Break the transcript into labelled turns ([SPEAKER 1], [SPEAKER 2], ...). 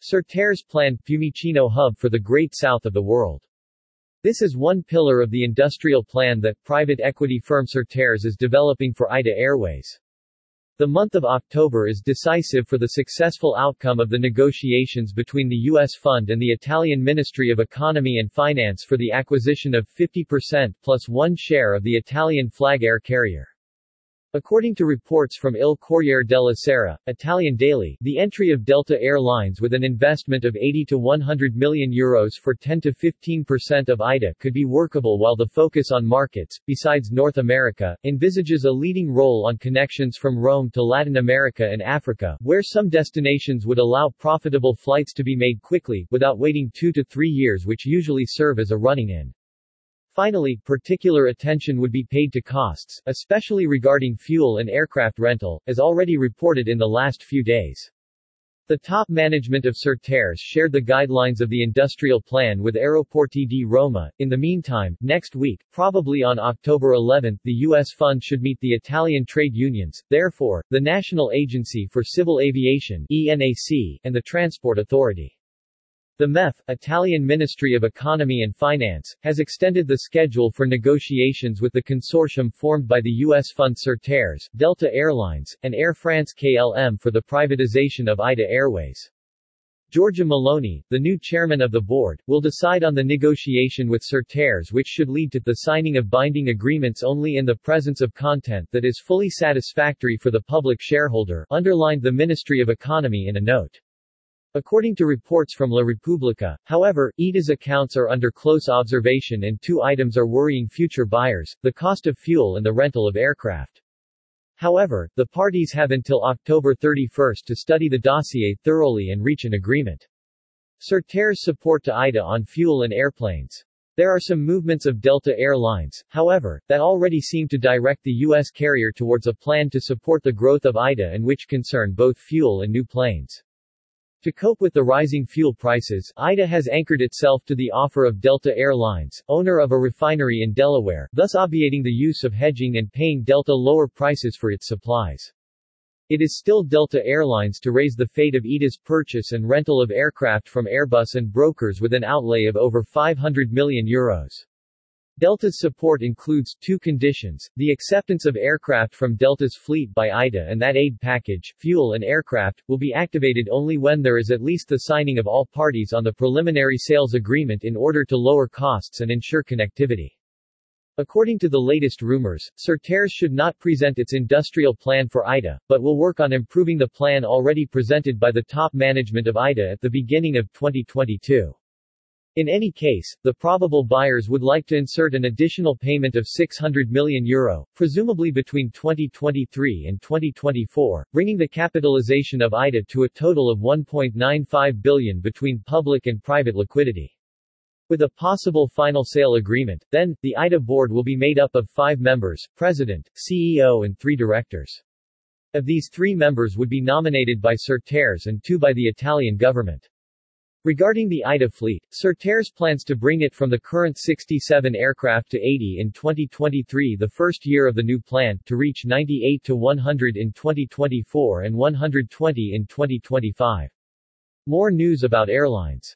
[SPEAKER 1] Certares planned Fiumicino hub for the Great South of the world. This is one pillar of the industrial plan that private equity firm Certares is developing for ITA Airways. The month of October is decisive for the successful outcome of the negotiations between the U.S. fund and the Italian Ministry of Economy and Finance for the acquisition of 50% plus one share of the Italian flag air carrier. According to reports from Il Corriere della Sera, Italian daily, the entry of Delta Air Lines with an investment of 80 to 100 million euros for 10 to 15% of ITA could be workable while the focus on markets, besides North America, envisages a leading role on connections from Rome to Latin America and Africa, where some destinations would allow profitable flights to be made quickly, without waiting two to three years which usually serve as a running-in. Finally, particular attention would be paid to costs, especially regarding fuel and aircraft rental, as already reported in the last few days. The top management of Certares shared the guidelines of the industrial plan with Aeroporti di Roma. In the meantime, next week, probably on October 11, the U.S. fund should meet the Italian trade unions, therefore, the National Agency for Civil Aviation ENAC, and the Transport Authority. The MEF, Italian Ministry of Economy and Finance, has extended the schedule for negotiations with the consortium formed by the U.S. fund Certares, Delta Airlines, and Air France KLM for the privatization of ITA Airways. Giorgia Meloni, the new chairman of the board, will decide on the negotiation with Certares which should lead to the signing of binding agreements only in the presence of content that is fully satisfactory for the public shareholder, underlined the Ministry of Economy in a note. According to reports from La Repubblica, however, ITA's accounts are under close observation and two items are worrying future buyers, the cost of fuel and the rental of aircraft. However, the parties have until October 31 to study the dossier thoroughly and reach an agreement. Certares support to ITA on fuel and airplanes. There are some movements of Delta Air Lines, however, that already seem to direct the U.S. carrier towards a plan to support the growth of ITA and which concern both fuel and new planes. To cope with the rising fuel prices, ITA has anchored itself to the offer of Delta Air Lines, owner of a refinery in Delaware, thus obviating the use of hedging and paying Delta lower prices for its supplies. It is still Delta Airlines to raise the fate of ITA's purchase and rental of aircraft from Airbus and brokers with an outlay of over 500 million euros. Delta's support includes two conditions, the acceptance of aircraft from Delta's fleet by ITA and that aid package, fuel and aircraft, will be activated only when there is at least the signing of all parties on the preliminary sales agreement in order to lower costs and ensure connectivity. According to the latest rumors, Certares should not present its industrial plan for ITA, but will work on improving the plan already presented by the top management of ITA at the beginning of 2022. In any case, the probable buyers would like to insert an additional payment of 600 million euro, presumably between 2023 and 2024, bringing the capitalization of ITA to a total of 1.95 billion between public and private liquidity. With a possible final sale agreement, then, the ITA board will be made up of five members, president, CEO and three directors. Of these three members would be nominated by Certares and two by the Italian government. Regarding the ITA fleet, Certares plans to bring it from the current 67 aircraft to 80 in 2023 the first year of the new plan, to reach 98 to 100 in 2024 and 120 in 2025. More news about airlines